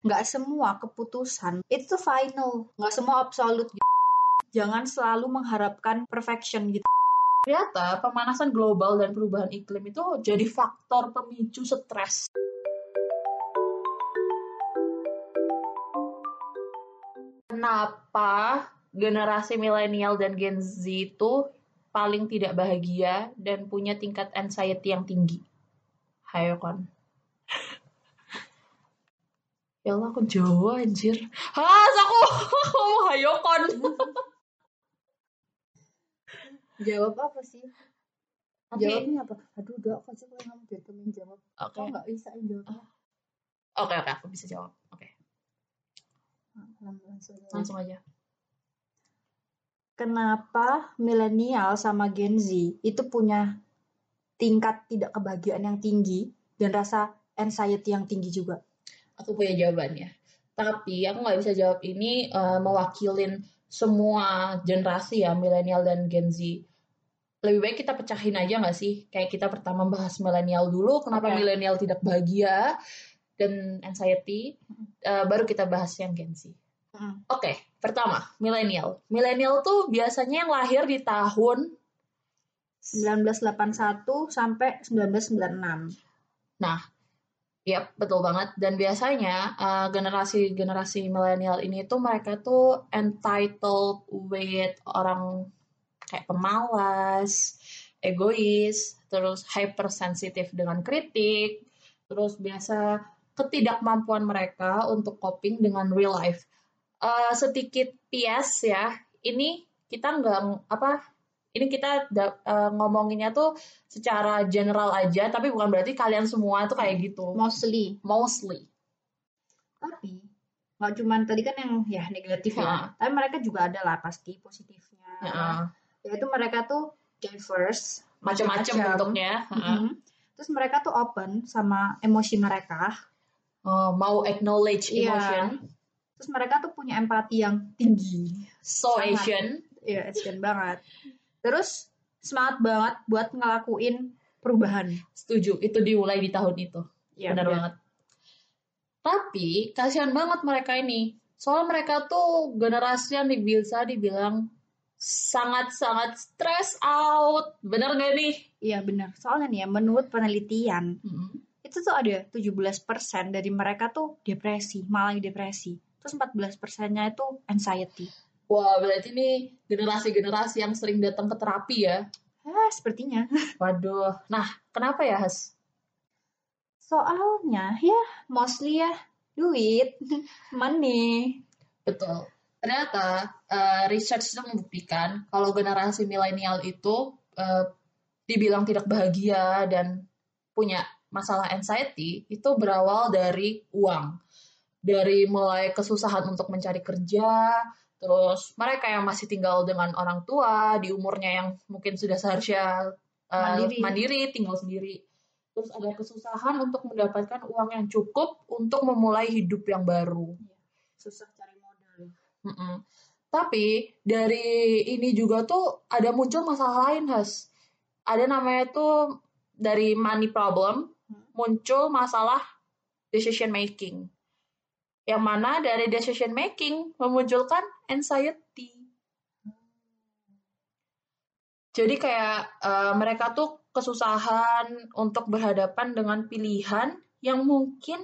nggak semua keputusan itu final nggak semua absolut gitu. jangan selalu mengharapkan perfection gitu ternyata pemanasan global dan perubahan iklim itu jadi faktor pemicu stres kenapa generasi milenial dan Gen Z itu paling tidak bahagia dan punya tingkat anxiety yang tinggi Hayo kon. Ya Allah aku Jawa anjir. Has aku ngomong hayo kon. jawab apa sih Nanti- jawabnya apa aduh aku aja kalau kamu biar temen jawab Oke. kok nggak bisa jawabnya Oke oke aku bisa jawab. Oke, Nah, langsung langsung aja. kenapa milenial sama Gen Z itu punya tingkat tidak kebahagiaan yang tinggi dan rasa anxiety yang tinggi juga. Aku punya jawabannya. Tapi aku nggak bisa jawab ini eh, mewakilin semua generasi ya milenial dan Gen Z. Lebih baik kita pecahin aja nggak sih? Kayak kita pertama bahas milenial dulu, kenapa Oke. milenial tidak bahagia dan anxiety, Eh, baru kita bahas yang Gen Z. Oke, pertama milenial. Milenial tuh biasanya yang lahir di tahun 1981 sampai 1996. Nah, Yap, betul banget. Dan biasanya uh, generasi-generasi milenial ini tuh mereka tuh entitled with orang kayak pemalas, egois, terus hypersensitif dengan kritik, terus biasa ketidakmampuan mereka untuk coping dengan real life. Uh, sedikit PS ya, ini kita nggak apa ini kita uh, ngomonginnya tuh secara general aja, tapi bukan berarti kalian semua tuh kayak gitu. Mostly. Mostly. Tapi nggak cuman tadi kan yang ya negatif ya. Tapi mereka juga ada lah pasti positifnya. Heeh. Yaitu mereka tuh diverse, Macam-macam bentuknya. Heeh. Mhm. Terus mereka tuh open sama emosi mereka. Oh, mau acknowledge Iya. emotion. Terus mereka tuh punya empati yang tinggi. So Sangat. Asian. Iya, Asian banget. Terus semangat banget buat ngelakuin perubahan. Setuju. Itu dimulai di tahun itu. Iya, Benar banget. Tapi kasihan banget mereka ini. Soalnya mereka tuh generasi yang bisa dibilang sangat-sangat stress out. Bener gak nih? Iya benar. Soalnya nih ya, menurut penelitian Mm-mm. itu tuh ada 17% dari mereka tuh depresi, malah depresi. Terus 14 persennya itu anxiety. Wah, berarti ini generasi-generasi yang sering datang ke terapi ya. Ah, sepertinya. Waduh. Nah, kenapa ya, Has? Soalnya ya mostly ya duit, money. Betul. Ternyata eh, research itu membuktikan kalau generasi milenial itu eh, dibilang tidak bahagia dan punya masalah anxiety itu berawal dari uang. Dari mulai kesusahan untuk mencari kerja, terus mereka yang masih tinggal dengan orang tua di umurnya yang mungkin sudah seharusnya eh, Mandiri. mandiri, tinggal sendiri. Terus ada kesusahan untuk mendapatkan uang yang cukup untuk memulai hidup yang baru. Susah cari modal. Mm-mm. Tapi dari ini juga tuh ada muncul masalah lain, Has. Ada namanya tuh dari money problem Hmm. muncul masalah decision making. Yang mana dari decision making memunculkan anxiety. Jadi kayak eh, mereka tuh kesusahan untuk berhadapan dengan pilihan yang mungkin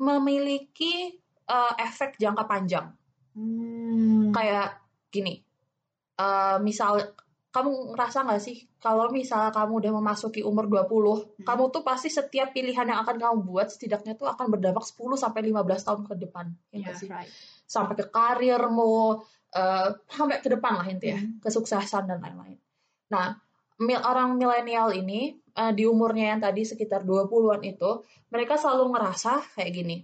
memiliki eh, efek jangka panjang Hmm. kayak gini eh misal kamu ngerasa nggak sih kalau misal kamu udah memasuki umur 20 Hmm. kamu tuh pasti setiap pilihan yang akan kamu buat setidaknya tuh akan berdampak 10 sampai 15 tahun ke depan ya Yeah, sih right. sampai ke karirmu eh, sampai ke depan lah intinya Hmm. kesuksesan dan lain-lain nah mil- orang milenial ini eh, di umurnya yang tadi sekitar 20-an itu mereka selalu ngerasa kayak gini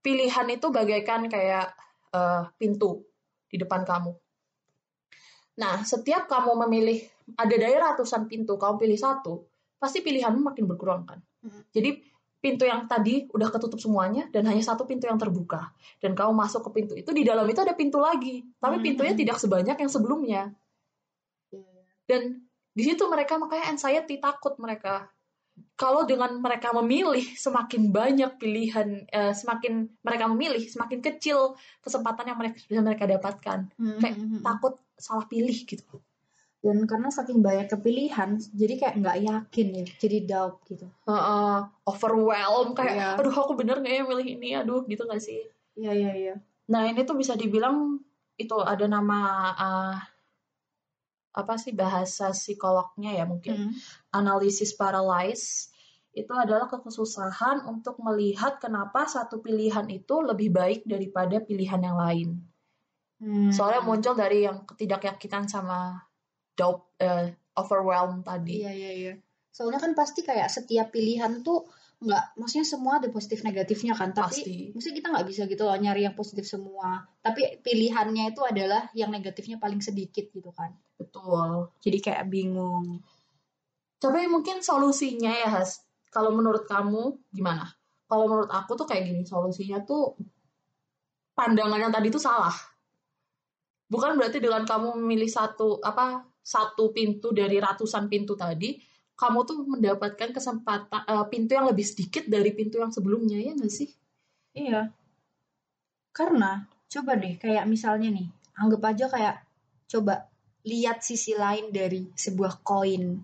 pilihan itu bagaikan kayak eh, pintu di depan kamu Nah, setiap kamu memilih ada dari ratusan pintu, kamu pilih satu, pasti pilihanmu makin berkurang kan. Hmm. Jadi pintu yang tadi udah ketutup semuanya dan hanya satu pintu yang terbuka. Dan kamu masuk ke pintu itu di dalam itu ada pintu lagi, tapi Hmm. pintunya tidak sebanyak yang sebelumnya. Dan di situ mereka makanya anxiety takut mereka. kalau dengan mereka memilih semakin banyak pilihan uh, semakin mereka memilih semakin kecil kesempatan yang mereka bisa mereka dapatkan Hmm, kayak hmm, hmm. takut salah pilih gitu. Dan karena saking banyak kepilihan jadi kayak nggak yakin ya jadi doubt gitu. Uh, overwhelmed kayak Iya. aduh aku bener nggak ya milih ini? Aduh gitu gak sih? Iya iya iya. Nah ini tuh bisa dibilang itu ada nama uh, apa sih bahasa psikolognya ya mungkin. Hmm. analisis paralysis. Itu adalah kesusahan untuk melihat kenapa satu pilihan itu lebih baik daripada pilihan yang lain. Hmm. Soalnya muncul dari yang ketidakyakinan sama doubt, eh, overwhelm tadi. Iya iya iya. Soalnya kan pasti kayak setiap pilihan tuh nggak, maksudnya semua ada positif negatifnya kan. Tapi Pasti. mesti kita nggak bisa gitu loh nyari yang positif semua. Tapi pilihannya itu adalah yang negatifnya paling sedikit gitu kan. Betul. Jadi kayak bingung. Tapi mungkin solusinya ya, Has. Kalau menurut kamu gimana? Kalau menurut aku tuh kayak gini, solusinya tuh pandangan yang tadi tuh salah. Bukan berarti dengan kamu memilih satu apa satu pintu dari ratusan pintu tadi, kamu tuh mendapatkan kesempatan eh, pintu yang lebih sedikit dari pintu yang sebelumnya ya nggak sih? Iya. Karena coba deh kayak misalnya nih, anggap aja kayak coba lihat sisi lain dari sebuah koin.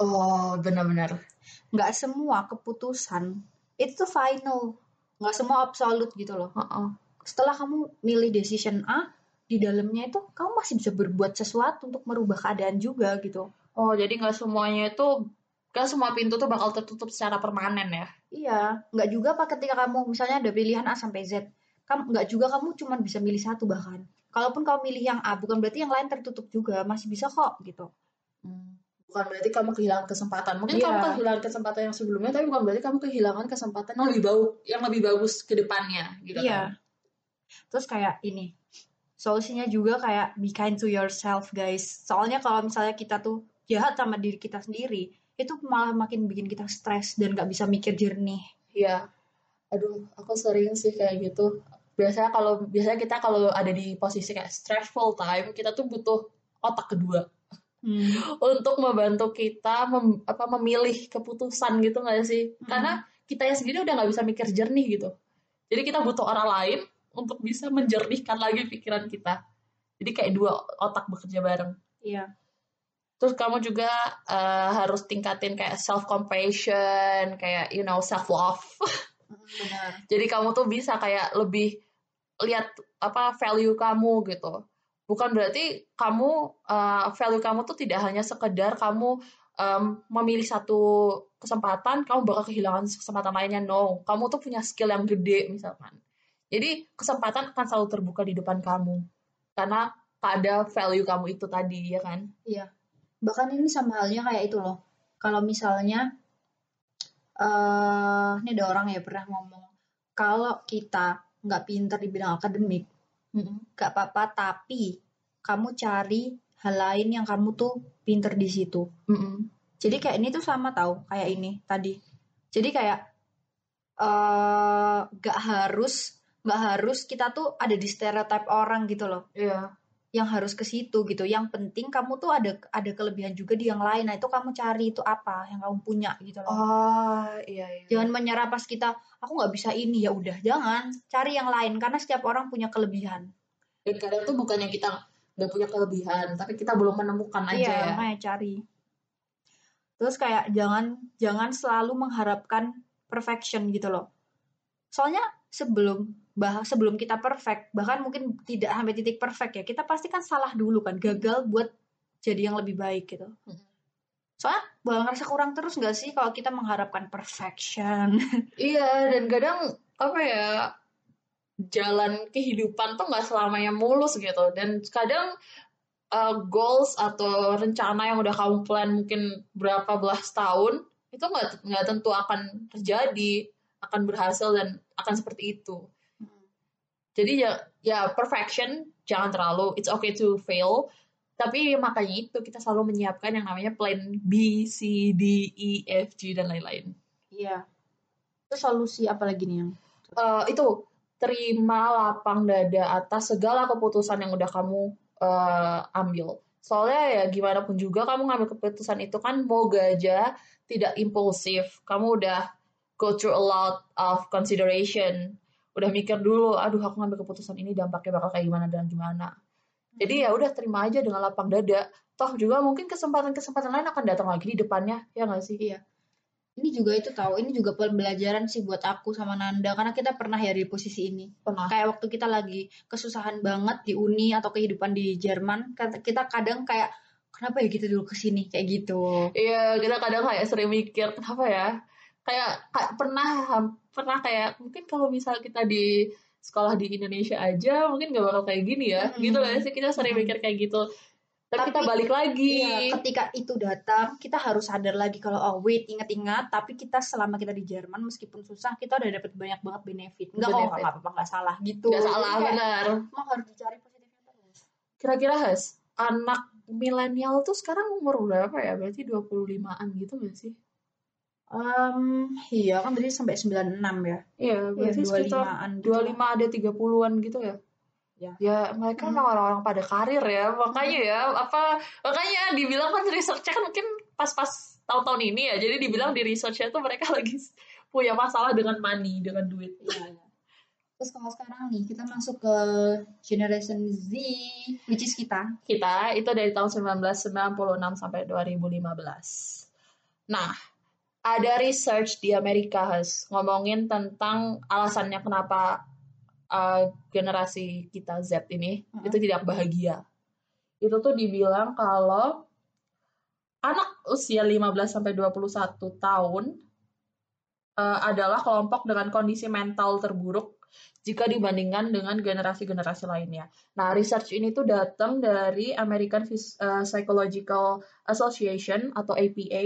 Oh, benar-benar. Nggak semua keputusan itu tuh final. Nggak semua absolute gitu loh. Heeh. setelah kamu milih decision A di dalamnya itu kamu masih bisa berbuat sesuatu untuk merubah keadaan juga gitu Oh, jadi nggak semuanya itu nggak semua pintu tuh bakal tertutup secara permanen ya? iya nggak juga apa ketika kamu misalnya ada pilihan A sampai Z kamu nggak juga kamu cuma bisa milih satu bahkan kalaupun kamu milih yang A bukan berarti yang lain tertutup juga masih bisa kok gitu Hmm. Bukan berarti kamu kehilangan kesempatan. Mungkin Iya. kamu kehilangan kesempatan yang sebelumnya, tapi bukan berarti kamu kehilangan kesempatan yang lebih bagus, yang lebih bagus ke depannya, gitu iya kan? terus kayak ini solusinya juga kayak be kind to yourself guys soalnya kalau misalnya kita tuh jahat sama diri kita sendiri itu malah makin bikin kita stres dan nggak bisa mikir jernih Iya. Aduh, aku sering sih kayak gitu. Biasanya kalau biasanya kita kalau ada di posisi kayak stressful time, kita tuh butuh otak kedua Hmm. untuk membantu kita mem- apa memilih keputusan gitu nggak sih? Hmm. Karena kita ya sendiri udah nggak bisa mikir jernih gitu. Jadi kita butuh orang lain untuk bisa menjernihkan lagi pikiran kita. Jadi kayak dua otak bekerja bareng. Iya. Terus kamu juga eh, harus tingkatin kayak self compassion, kayak you know self love. Benar. Jadi kamu tuh bisa kayak lebih lihat apa value kamu gitu. Bukan berarti kamu eh, value kamu tuh tidak hanya sekedar kamu em, memilih satu kesempatan, kamu bakal kehilangan kesempatan lainnya. No, kamu tuh punya skill yang gede misalkan. Jadi kesempatan akan selalu terbuka di depan kamu karena ada value kamu itu tadi ya kan. Iya. Bahkan ini sama halnya kayak itu loh. Kalau misalnya eh ini ada orang ya pernah ngomong kalau kita nggak pinter di bidang akademik, nggak apa-apa, tapi kamu cari hal lain yang kamu tuh pinter di situ. Mm-mm. Jadi kayak ini tuh sama tahu kayak ini tadi. Jadi kayak eh nggak harus nggak harus kita tuh ada di stereotip orang gitu loh. Iya. yang harus ke situ gitu. Yang penting kamu tuh ada ada kelebihan juga di yang lain. Nah, itu kamu cari itu apa yang kamu punya gitu loh. Oh iya iya. Jangan menyerah pas kita aku nggak bisa ini ya udah jangan cari yang lain karena setiap orang punya kelebihan. Dan kadang tuh bukannya kita nggak punya kelebihan, tapi kita belum menemukan aja iya, ya. makanya cari. Terus kayak jangan jangan selalu mengharapkan perfection gitu loh. Soalnya sebelum bah sebelum kita perfect, bahkan mungkin tidak sampai titik perfect ya, kita pasti kan salah dulu kan, gagal buat jadi yang lebih baik gitu. Hmm. Soalnya bakal ngerasa kurang terus nggak sih kalau kita mengharapkan perfection? Iya, dan kadang apa ya jalan kehidupan tuh nggak selamanya mulus gitu. Dan kadang uh, goals atau rencana yang udah kamu plan mungkin berapa belas tahun itu nggak nggak tentu akan terjadi, akan berhasil dan akan seperti itu. Jadi ya ya perfection jangan terlalu it's okay to fail. Tapi makanya itu kita selalu menyiapkan yang namanya plan B, C, D, E, F, G dan lain-lain. Iya. Terus solusi apa lagi nih yang? Eh, itu terima lapang dada atas segala keputusan yang udah kamu eh, ambil. Soalnya ya gimana pun juga kamu ngambil keputusan itu kan moga aja tidak impulsif kamu udah go through a lot of consideration udah mikir dulu aduh aku ngambil keputusan ini dampaknya bakal kayak gimana dan gimana jadi ya udah terima aja dengan lapang dada toh juga mungkin kesempatan-kesempatan lain akan datang lagi di depannya ya nggak sih Iya. Ini juga itu tahu, ini juga pembelajaran sih buat aku sama Nanda karena kita pernah ya di posisi ini. pernah Kayak waktu kita lagi kesusahan banget di uni atau kehidupan di Jerman, kata- kita kadang kayak kenapa ya gitu dulu ke sini kayak gitu. Iya, kita kadang kayak sering mikir kenapa ya? Kayak, kayak pernah pernah kayak mungkin kalau misal kita di sekolah di Indonesia aja mungkin gak bakal kayak gini ya. Mm-mm. Gitu lah sih kita sering mikir kayak gitu. Tapi, Tapi- kita balik lagi. Iya, ketika itu datang, kita harus sadar lagi kalau oh wait, ingat-ingat, tapi kita selama kita di Jerman meskipun susah, kita udah dapat banyak banget benefit. Enggak kok, enggak apa-apa, enggak salah gitu. Gak Jadi salah kayak, benar. Emang harus dicari positifnya terus. Kira-kira Has, anak milenial tuh sekarang umur berapa ya? Berarti 25-an gitu gak sih? Um, iya kan tadi sampai 96 ya. Iya, berarti Iya, sekitar 25-an gitu. 25 ada 30-an gitu ya. Ya. Ya, mereka Hmm. emang orang-orang pada karir ya. Makanya ya, apa makanya dibilang kan research-nya kan mungkin pas-pas tahun-tahun ini ya. Jadi dibilang di research-nya tuh mereka lagi punya masalah dengan money, dengan duit. Iya, iya. Terus kalau sekarang nih kita masuk ke generation Z, which is kita. Kita itu dari tahun 1996 sampai 2015. Nah, ada research di Amerika Has ngomongin tentang alasannya kenapa uh, generasi kita Z ini Mhm. itu tidak bahagia. Itu tuh dibilang kalau anak usia 15 sampai 21 tahun uh, adalah kelompok dengan kondisi mental terburuk jika dibandingkan dengan generasi-generasi lainnya. Nah, research ini tuh datang dari American uh, Psychological Association atau APA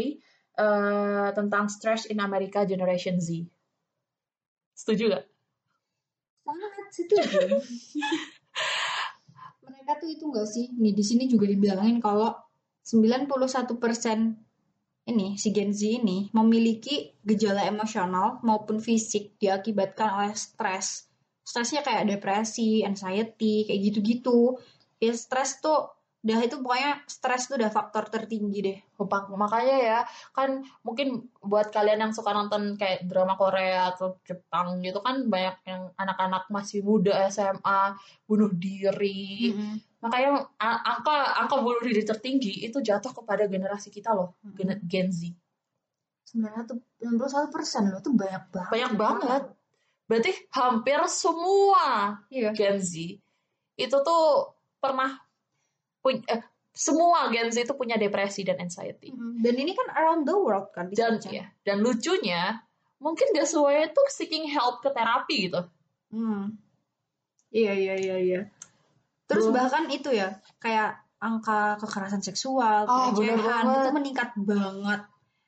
uh, tentang stress in America Generation Z. Setuju gak? Sangat setuju. Mereka tuh itu enggak sih? Nih di sini juga dibilangin kalau 91% ini si Gen Z ini memiliki gejala emosional maupun fisik diakibatkan oleh stres. Stresnya kayak depresi, anxiety, kayak gitu-gitu. Ya stres tuh udah itu pokoknya stres tuh udah faktor tertinggi deh. Mak- Makanya ya, kan mungkin buat kalian yang suka nonton kayak drama Korea atau Jepang gitu kan banyak yang anak-anak masih muda SMA bunuh diri. Makanya a- angka angka bunuh diri tertinggi itu jatuh kepada generasi kita loh, Gen, Gen Z. 91 persen loh, tuh banyak banget. Banyak banget. Berarti hampir semua Iya. Gen Z itu tuh pernah punya eh, semua Gen Z itu punya depresi dan anxiety. Mm-mm. Dan ini kan around the world kan Dan ya, dan lucunya mungkin gak semuanya tuh seeking help ke terapi gitu. Hmm. Iya iya iya iya. Terus Belum. bahkan itu ya kayak angka kekerasan seksual, Oh, pelecehan itu meningkat banget.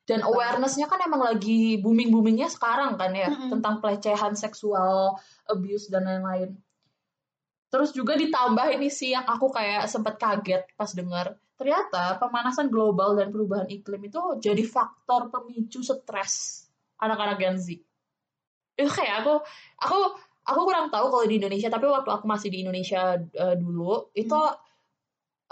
Dan awareness-nya kan emang lagi booming-boomingnya sekarang kan ya Mm-mm. tentang pelecehan seksual, abuse dan lain-lain. Terus juga ditambah ini sih yang aku kayak sempat kaget pas dengar. Ternyata pemanasan global dan perubahan iklim itu jadi faktor pemicu stres anak-anak Gen Z. Itu kayak aku aku aku kurang tahu kalau di Indonesia tapi waktu aku masih di Indonesia eh, dulu itu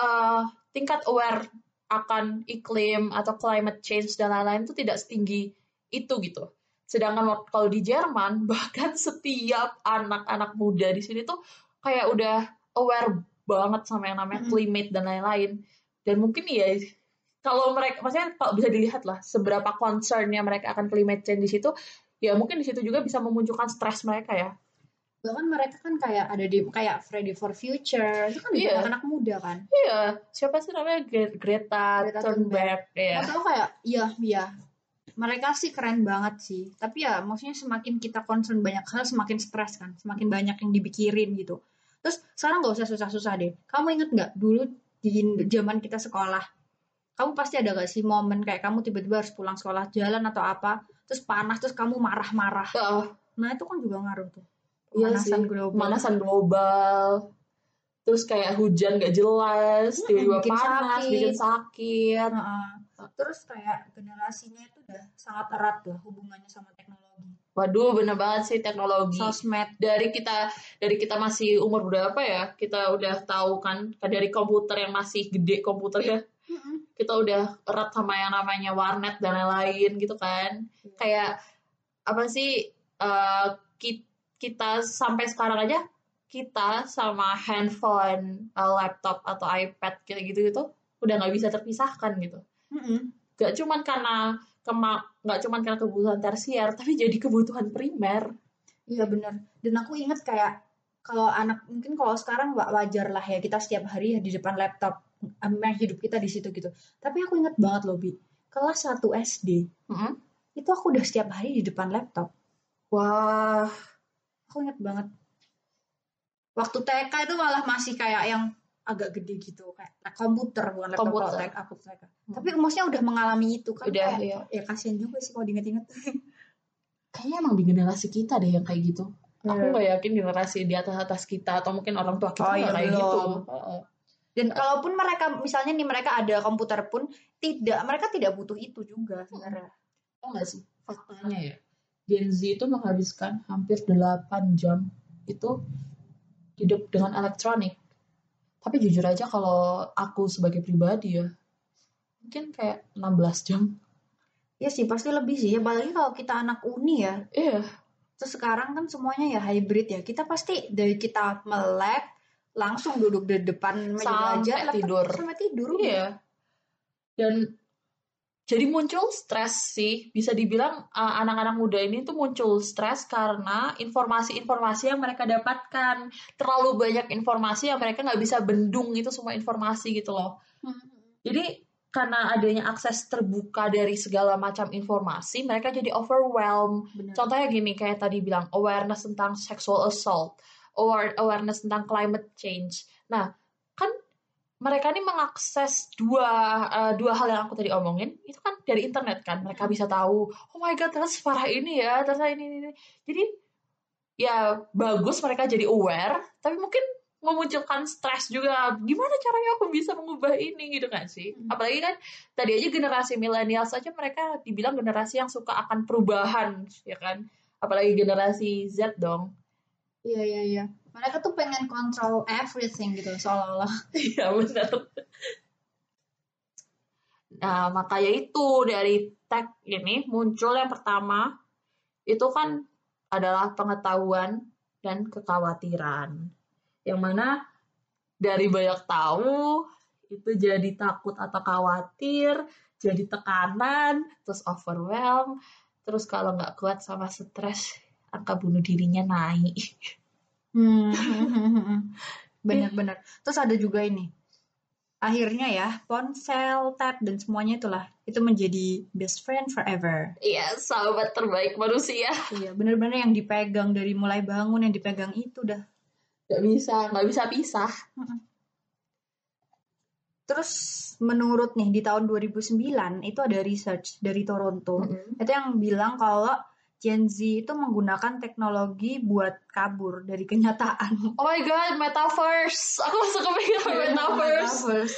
eh, tingkat aware akan iklim atau climate change dan lain-lain itu tidak setinggi itu gitu. Sedangkan kalau di Jerman bahkan setiap anak-anak muda di sini tuh kayak udah aware banget sama yang namanya climate dan lain-lain. Dan mungkin ya kalau mereka maksudnya kalau bisa dilihat lah seberapa concernnya mereka akan climate change di situ, ya mungkin di situ juga bisa memunculkan stres mereka ya. Bahkan mereka kan kayak ada di kayak Friday for Future, itu kan Iya. anak-anak muda kan. Iya, siapa sih namanya Gre- Greta, Greta Thunberg ya. Atau kayak iya iya. Mereka sih keren banget sih. Tapi ya maksudnya semakin kita concern banyak hal semakin stres kan, semakin banyak yang dipikirin gitu. Terus sekarang nggak usah susah-susah deh. Kamu inget nggak dulu di zaman kita sekolah, kamu pasti ada gak sih momen kayak kamu tiba-tiba harus pulang sekolah jalan atau apa, terus panas terus kamu marah-marah. Oh, Nah itu kan juga ngaruh tuh. Iya Pemanasan sih, global. pemanasan global. Terus kayak hujan gak jelas, tiba-tiba panas, sakit. bikin sakit. Heeh. Terus kayak generasinya itu udah sangat erat lah hubungannya sama teknologi. Waduh, bener banget sih teknologi. Sosmed. Dari kita dari kita masih umur berapa ya? Kita udah tahu kan dari komputer yang masih gede komputernya. Mm-mm. kita udah erat sama yang namanya warnet dan lain-lain gitu kan Iya. kayak apa sih eh, ki- kita sampai sekarang aja kita sama handphone, eh, laptop atau iPad kayak gitu gitu udah nggak bisa terpisahkan gitu Mm-mm. gak cuman karena nggak cuman karena kebutuhan tersier tapi jadi kebutuhan primer Iya benar. Dan aku inget kayak kalau anak mungkin kalau sekarang wa- wajar lah ya kita setiap hari di depan laptop emang hidup kita di situ gitu. Tapi aku inget banget loh Bi, kelas 1 SD Mm-mm. itu aku udah setiap hari di depan laptop. wah Aku inget banget. Waktu TK itu malah masih kayak yang agak gede gitu kayak komputer bukan laptop Komputer. Aku. Hmm. Tapi maksudnya udah mengalami itu kan Udah, kayak, iya. ya kasihan juga sih kalau diinget-inget. kayaknya emang di generasi kita deh yang kayak gitu aku Iya. nggak yakin generasi di atas atas kita atau mungkin orang tua kita Oh, iya, kayak belum. gitu. Dan kalaupun mereka misalnya nih mereka ada komputer pun tidak mereka tidak butuh itu juga sebenarnya. Tau nggak sih faktanya ya Gen Z itu menghabiskan hampir 8 jam itu hidup dengan elektronik tapi jujur aja kalau aku sebagai pribadi ya mungkin kayak 16 jam Iya sih pasti lebih sih apalagi kalau kita anak uni ya. iya Terus sekarang kan semuanya ya hybrid ya. Kita pasti dari kita melek langsung duduk di depan meja belajar laptop, tidur. sampai tidur. iya dan jadi muncul stres sih. Bisa dibilang uh, anak-anak muda ini tuh muncul stres karena informasi-informasi yang mereka dapatkan. Terlalu banyak informasi yang mereka nggak bisa bendung itu semua informasi gitu loh. Hmm. jadi karena adanya akses terbuka dari segala macam informasi mereka jadi overwhelmed Benar. contohnya gini kayak tadi bilang awareness tentang sexual assault aware- awareness tentang climate change. Nah mereka ini mengakses dua eh, dua hal yang aku tadi omongin itu kan dari internet kan mereka bisa tahu oh my god ternyata separah ini ya ini, ini, ini. jadi ya bagus mereka jadi aware tapi mungkin memunculkan stres juga gimana caranya aku bisa mengubah ini gitu kan sih Hmm. apalagi kan tadi aja generasi milenial saja mereka dibilang generasi yang suka akan perubahan ya kan apalagi generasi Z dong Iya iya iya. Mereka tuh pengen control everything gitu seolah-olah. Iya benar. Nah makanya itu dari tag ini muncul yang pertama itu kan adalah pengetahuan dan kekhawatiran. Yang mana dari banyak tahu itu jadi takut atau khawatir, jadi tekanan, terus overwhelm, terus kalau nggak kuat sama stres angka bunuh dirinya naik. Hmm. Bener-bener. Terus ada juga ini. Akhirnya ya, ponsel, tab, dan semuanya itulah. Itu menjadi best friend forever. Iya, sahabat terbaik manusia. Iya, bener-bener yang dipegang dari mulai bangun, yang dipegang itu dah. Nggak bisa, nggak bisa pisah. Terus menurut nih, di tahun 2009, itu ada research dari Toronto. Mm-mm. Itu yang bilang kalau Gen Z itu menggunakan teknologi buat kabur dari kenyataan. Oh my god, metaverse. Aku langsung kepikiran metaverse. Metaverse.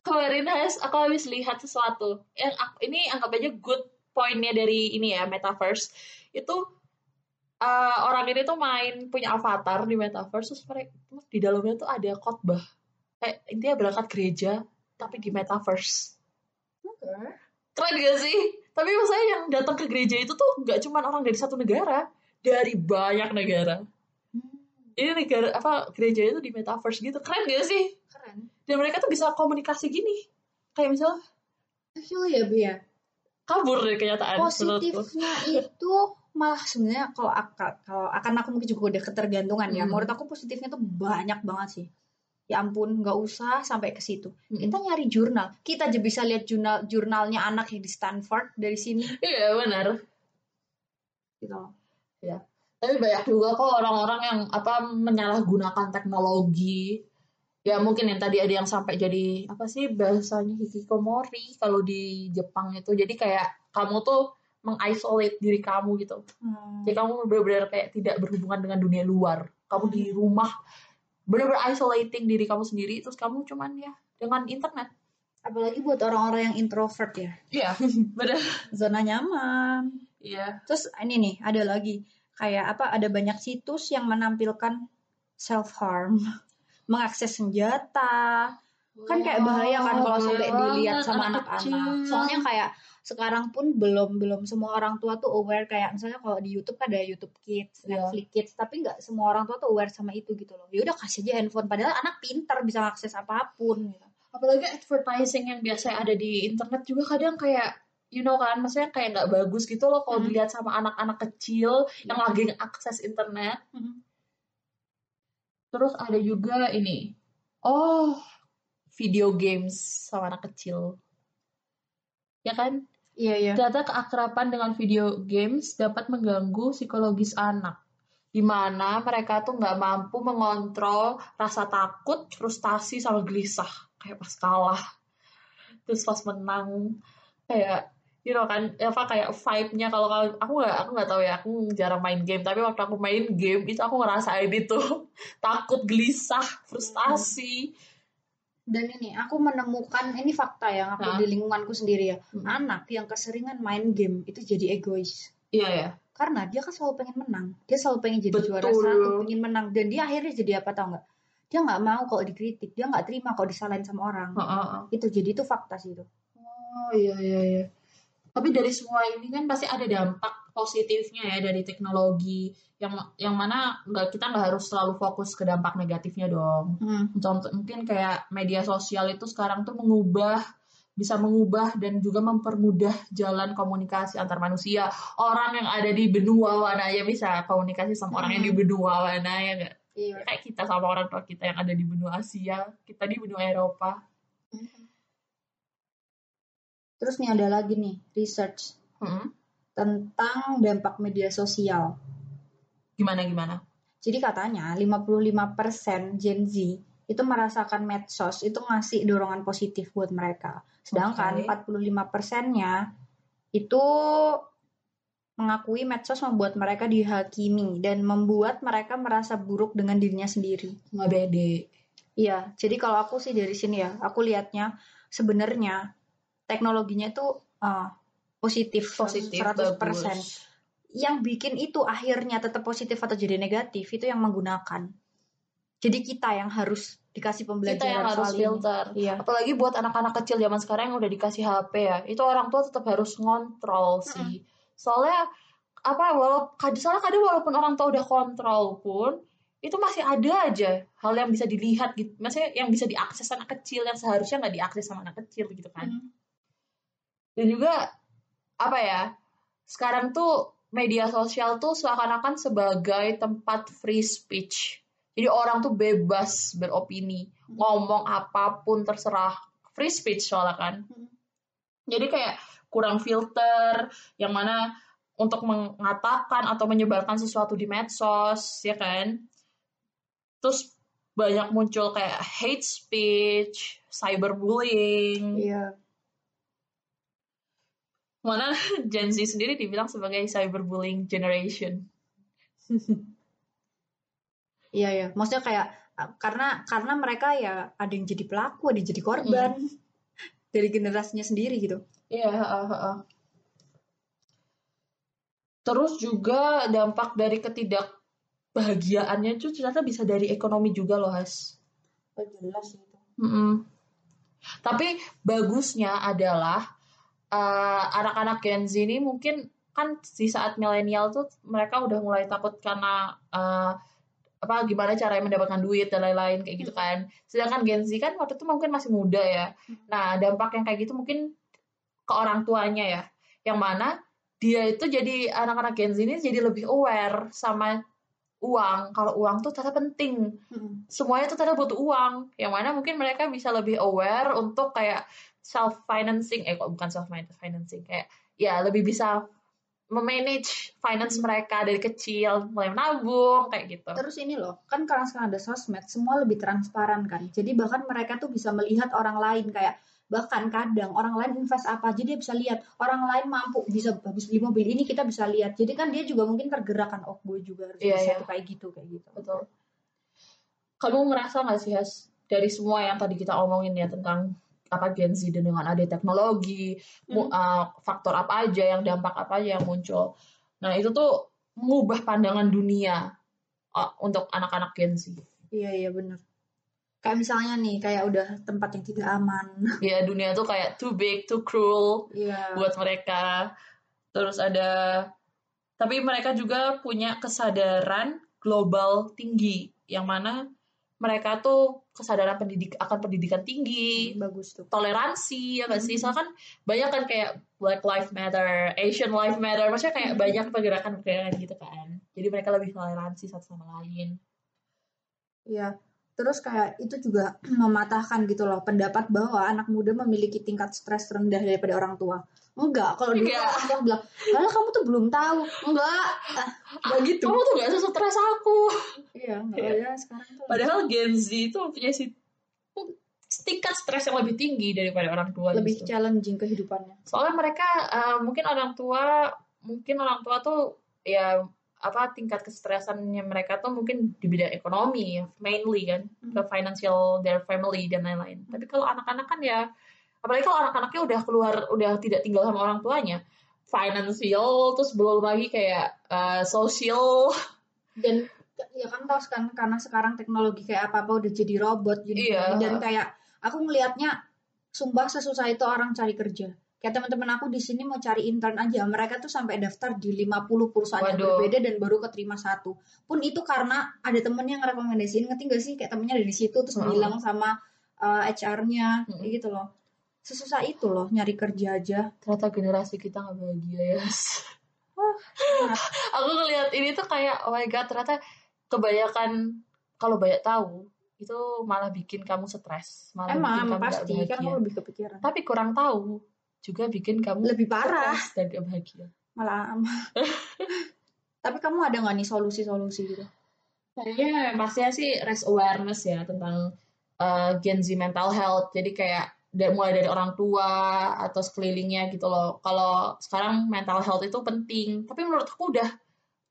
Kemarin Has, aku habis lihat sesuatu. Yang aku, ini anggap aja good pointnya dari ini ya metaverse. Itu eh, orang ini tuh main punya avatar di metaverse terus mereka di dalamnya tuh ada khotbah. Kayak intinya berangkat gereja tapi di metaverse. Keren gak sih? Tapi maksudnya yang datang ke gereja itu tuh nggak cuma orang dari satu negara, dari banyak negara. Ini negara apa gereja itu di metaverse gitu. Keren gak sih? Keren. Dan mereka tuh bisa komunikasi gini. Kayak misalnya Actually ya, Bi ya. kabur dari kenyataan positifnya itu malah sebenarnya kalau akan kalau akan aku mungkin juga udah ketergantungan ya Hmm. menurut aku positifnya tuh banyak banget sih ya ampun nggak usah sampai ke situ Hmm. kita nyari jurnal kita aja bisa lihat jurnal jurnalnya anak yang di Stanford dari sini Iya benar. gitu loh. Tapi banyak juga kok orang-orang yang apa menyalahgunakan teknologi. Ya mungkin yang tadi ada yang sampai jadi apa sih bahasanya hikikomori kalau di Jepang itu. Jadi kayak kamu tuh mengisolate diri kamu gitu. Hmm. Jadi kamu benar-benar kayak tidak berhubungan dengan dunia luar. Kamu di rumah benar-benar isolating diri kamu sendiri terus kamu cuman ya dengan internet. apalagi buat orang-orang yang introvert ya Iya, benar. zona nyaman Iya. terus ini nih ada lagi kayak apa ada banyak situs yang menampilkan self harm mengakses senjata kan kayak bahaya kan kalau sampai dilihat sama anak anak-anak. Soalnya kayak sekarang pun belum belum semua orang tua tuh aware kayak misalnya kalau di YouTube kan ada YouTube Kids, Iya. Netflix Kids, tapi nggak semua orang tua tuh aware sama itu gitu loh. Ya udah kasih aja handphone padahal anak pintar bisa akses apa pun gitu. apalagi advertising yang biasa ada di internet juga kadang kayak you know kan maksudnya kayak nggak bagus gitu loh kalau Hmm. dilihat sama anak-anak kecil yang lagi akses internet terus ada juga ini oh video games sama anak kecil ya kan Iya iya. Ternyata keakraban dengan video games dapat mengganggu psikologis anak. Di mana mereka tuh nggak mampu mengontrol rasa takut, frustasi, sama gelisah. Kayak pas kalah. Terus pas menang. Kayak, you know kan, apa kayak vibe-nya kalau kalau- aku nggak aku nggak tahu ya, aku jarang main game. Tapi waktu aku main game itu aku ngerasain itu takut, gelisah, frustasi. Dan ini aku menemukan ini fakta yang aku Hah? di lingkunganku sendiri ya. Hmm. Anak yang keseringan main game itu jadi egois. Iya ya. Karena dia kan selalu pengen menang. Dia selalu pengen jadi Betul. juara satu, pengen menang. Dan dia akhirnya jadi apa tau nggak? Dia nggak mau kalau dikritik. Dia nggak terima kalau disalahin sama orang. Heeh. Itu jadi itu fakta sih itu. Oh iya iya iya. Tapi dari semua ini kan pasti ada dampak positifnya ya dari teknologi yang yang mana nggak kita nggak harus selalu fokus ke dampak negatifnya dong. Contoh mungkin kayak media sosial itu sekarang tuh mengubah bisa mengubah dan juga mempermudah jalan komunikasi antar manusia. Orang yang ada di benua mana ya bisa komunikasi sama orang yang di benua mana ya nggak? Iya. Kayak kita sama orang tua kita yang ada di benua Asia, kita di benua Eropa. Terus nih ada lagi nih research Hmm. tentang dampak media sosial. Gimana gimana? Jadi katanya 55% Gen Z itu merasakan medsos itu ngasih dorongan positif buat mereka. Sedangkan Oke. 45%-nya itu mengakui medsos membuat mereka dihakimi dan membuat mereka merasa buruk dengan dirinya sendiri. Nggak bede. Iya, jadi kalau aku sih dari sini ya, aku lihatnya sebenarnya teknologinya itu uh, positif, positif 100%. bagus. Yang bikin itu akhirnya tetap positif atau jadi negatif itu yang menggunakan. Jadi kita yang harus dikasih kita pembelajaran yang harus filter Iya. apalagi buat anak-anak kecil zaman sekarang yang udah dikasih HP ya itu orang tua tetap harus ngontrol sih soalnya apa walau soalnya kadang walaupun orang tua udah kontrol pun itu masih ada aja hal yang bisa dilihat gitu maksudnya yang bisa diakses anak kecil yang seharusnya nggak diakses sama anak kecil gitu kan Mm. Dan juga apa ya sekarang tuh media sosial tuh seakan-akan sebagai tempat free speech. Jadi orang tuh bebas beropini ngomong apa pun terserah. Free speech soalnya kan. Hmm. jadi kayak kurang filter yang mana untuk mengatakan atau menyebarkan sesuatu di medsos ya kan. Terus banyak muncul kayak hate speech cyberbullying. Iya. Mana Gen Z sendiri dibilang sebagai cyberbullying generation Iya ya. Maksudnya kayak uh, karena karena mereka ya ada yang jadi pelaku, ada yang jadi korban dari generasinya sendiri gitu. Iya, heeh, heeh. Terus juga dampak dari ketidakbahagiaannya itu ternyata bisa dari ekonomi juga loh, Has. Oh, jelas itu. Mm-mm. Tapi bagusnya adalah eh, anak-anak Gen Z ini mungkin kan di saat milenial tuh mereka udah mulai takut karena eh, apa gimana cara mendapatkan duit dan lain-lain kayak gitu kan. Sedangkan Gen Z kan waktu itu mungkin masih muda ya. Nah, dampak yang kayak gitu mungkin ke orang tuanya ya. Yang mana dia itu jadi anak-anak Gen Z ini jadi lebih aware sama uang. Kalau uang tuh ternyata penting semuanya tuh ternyata butuh uang yang mana mungkin mereka bisa lebih aware untuk kayak self financing eh kok bukan self financing kayak ya lebih bisa memanage finance mereka dari kecil mulai menabung kayak gitu. Terus ini loh, kan karena sekarang ada sosmed, semua lebih transparan kan. Jadi bahkan mereka tuh bisa melihat orang lain kayak bahkan kadang orang lain invest apa aja dia bisa lihat. Orang lain mampu bisa habis beli mobil ini kita bisa lihat. Jadi kan dia juga mungkin tergerak kan oh gue juga harus Iya, bisa tuh kayak gitu kayak gitu. Betul. Kamu ngerasa nggak sih Has dari semua yang tadi kita omongin ya tentang apa Gen Z dengan ada teknologi mu- uh, faktor apa aja yang dampak apa aja yang muncul. Nah itu tuh mengubah pandangan dunia uh, untuk anak-anak Gen Z. Iya iya benar kayak misalnya nih kayak udah tempat yang tidak aman. Ya dunia tuh kayak too big too cruel Iya. buat mereka. Terus ada tapi mereka juga punya kesadaran global tinggi yang mana mereka tuh kesadaran pendidik akan pendidikan tinggi bagus tuh toleransi ya nggak sih Mhm. soalnya kan banyak kan kayak Black Lives Matter Asian Lives Matter maksudnya kayak Mhm. banyak pergerakan-pergerakan gitu kan jadi mereka lebih toleransi satu sama lain Iya. Terus kayak itu juga mematahkan gitu loh pendapat bahwa anak muda memiliki tingkat stres rendah daripada orang tua. Enggak, kalau dulu Enggak. orang tua bilang, "Lah kamu tuh belum tahu." Enggak. Ah, enggak gitu. kamu tuh gak sesetres aku Iya, enggak Iya. ya sekarang tuh. padahal Gen Z itu punya si tingkat stres yang lebih tinggi daripada orang tua lebih gitu. challenging kehidupannya. soalnya mereka eh, mungkin orang tua mungkin orang tua tuh ya apa tingkat kestresannya mereka tuh mungkin di bidang ekonomi mainly kan Hmm. ke financial their family dan lain-lain tapi kalau anak-anak kan ya apalagi kalau anak-anaknya udah keluar udah tidak tinggal sama orang tuanya financial terus belum lagi kayak eh, social Dan ya kan tahu kan karena sekarang teknologi kayak apa-apa udah jadi robot jadi Iya. dan kayak aku ngelihatnya sumpah sesusah itu orang cari kerja. Kayak teman-teman aku di sini mau cari intern aja, mereka tuh sampai daftar di 50 perusahaan yang Waduh. berbeda dan baru keterima satu. Pun itu karena ada temen yang ngerekomendasiin, ngerti gak sih? Kayak temennya dari situ terus Heeh. bilang sama uh, HR-nya, Mm-mm. kayak gitu loh. Sesusah itu loh nyari kerja aja. ternyata generasi kita nggak bahagia ya sangat. aku ngelihat ini tuh kayak oh my god ternyata kebanyakan kalau banyak tahu itu malah bikin kamu stres malah bikin Emang kamu nggak pasti kan bahagia. aku lebih kepikiran. tapi kurang tahu juga bikin kamu Lebih parah. dan gak bahagia Malah Tapi kamu ada nggak nih solusi-solusi gitu? kayaknya pastinya sih raise awareness ya tentang uh, Gen Z mental health jadi kayak da- mulai dari orang tua atau sekelilingnya gitu loh kalau sekarang mental health itu penting tapi menurut aku udah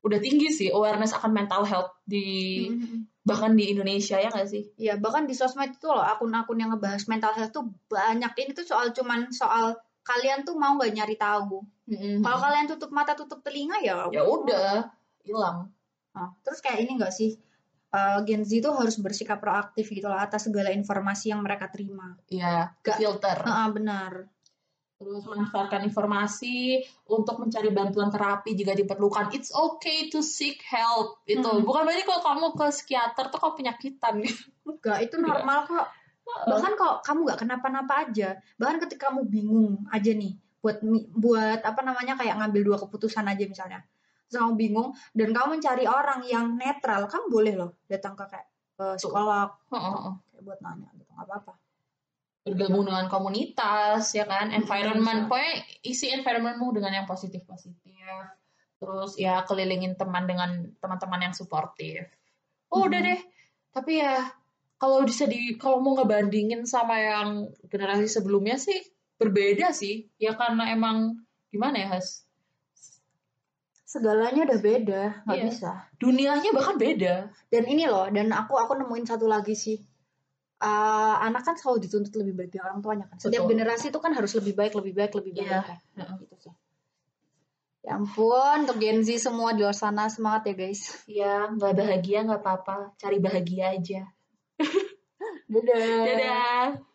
udah tinggi sih awareness akan mental health di Mhm. bahkan di Indonesia ya nggak sih Iya, bahkan di sosmed itu loh akun-akun yang ngebahas mental health tuh banyak. Ini tuh soal cuman soal kalian tuh mau nggak nyari tahu. Kalau kalian tutup mata tutup telinga ya ya udah hilang Nah, terus kayak ini nggak sih? eh, Gen Z tuh harus bersikap proaktif gitu loh atas segala informasi yang mereka terima. ya Gak- filter Ah, benar. terus manfaatkan informasi untuk mencari bantuan terapi jika diperlukan it's okay to seek help itu Hmm. bukan berarti kalau kamu ke psikiater tuh kau penyakitan Enggak, itu normal kok. Bahkan kok kamu nggak kenapa-napa aja. Bahkan ketika kamu bingung aja nih buat buat apa namanya kayak ngambil dua keputusan aja misalnya. Terus kamu bingung dan kamu mencari orang yang netral, kamu boleh loh datang ke kayak ke psikolog kayak buat nanya gitu, nggak apa-apa. bergabung dengan komunitas ya kan Hmm, environment pokoknya isi environmentmu dengan yang positif positif terus ya kelilingin teman dengan teman-teman yang suportif oh udah Hmm. deh tapi ya kalau bisa di kalau mau ngebandingin sama yang generasi sebelumnya sih berbeda sih ya karena emang gimana ya Has Segalanya udah beda, nggak Iya. bisa. dunianya bahkan beda Dan ini loh, dan aku aku nemuin satu lagi sih. Eh, anak kan selalu dituntut lebih baik dari orang tuanya kan. Setiap Betul. generasi itu kan harus lebih baik, lebih baik, lebih baik. Iya. kan. Gitu sih. Ya ampun, untuk Gen Z semua di luar sana semangat ya guys. ya nggak bahagia nggak apa-apa cari bahagia aja Dadah. dadah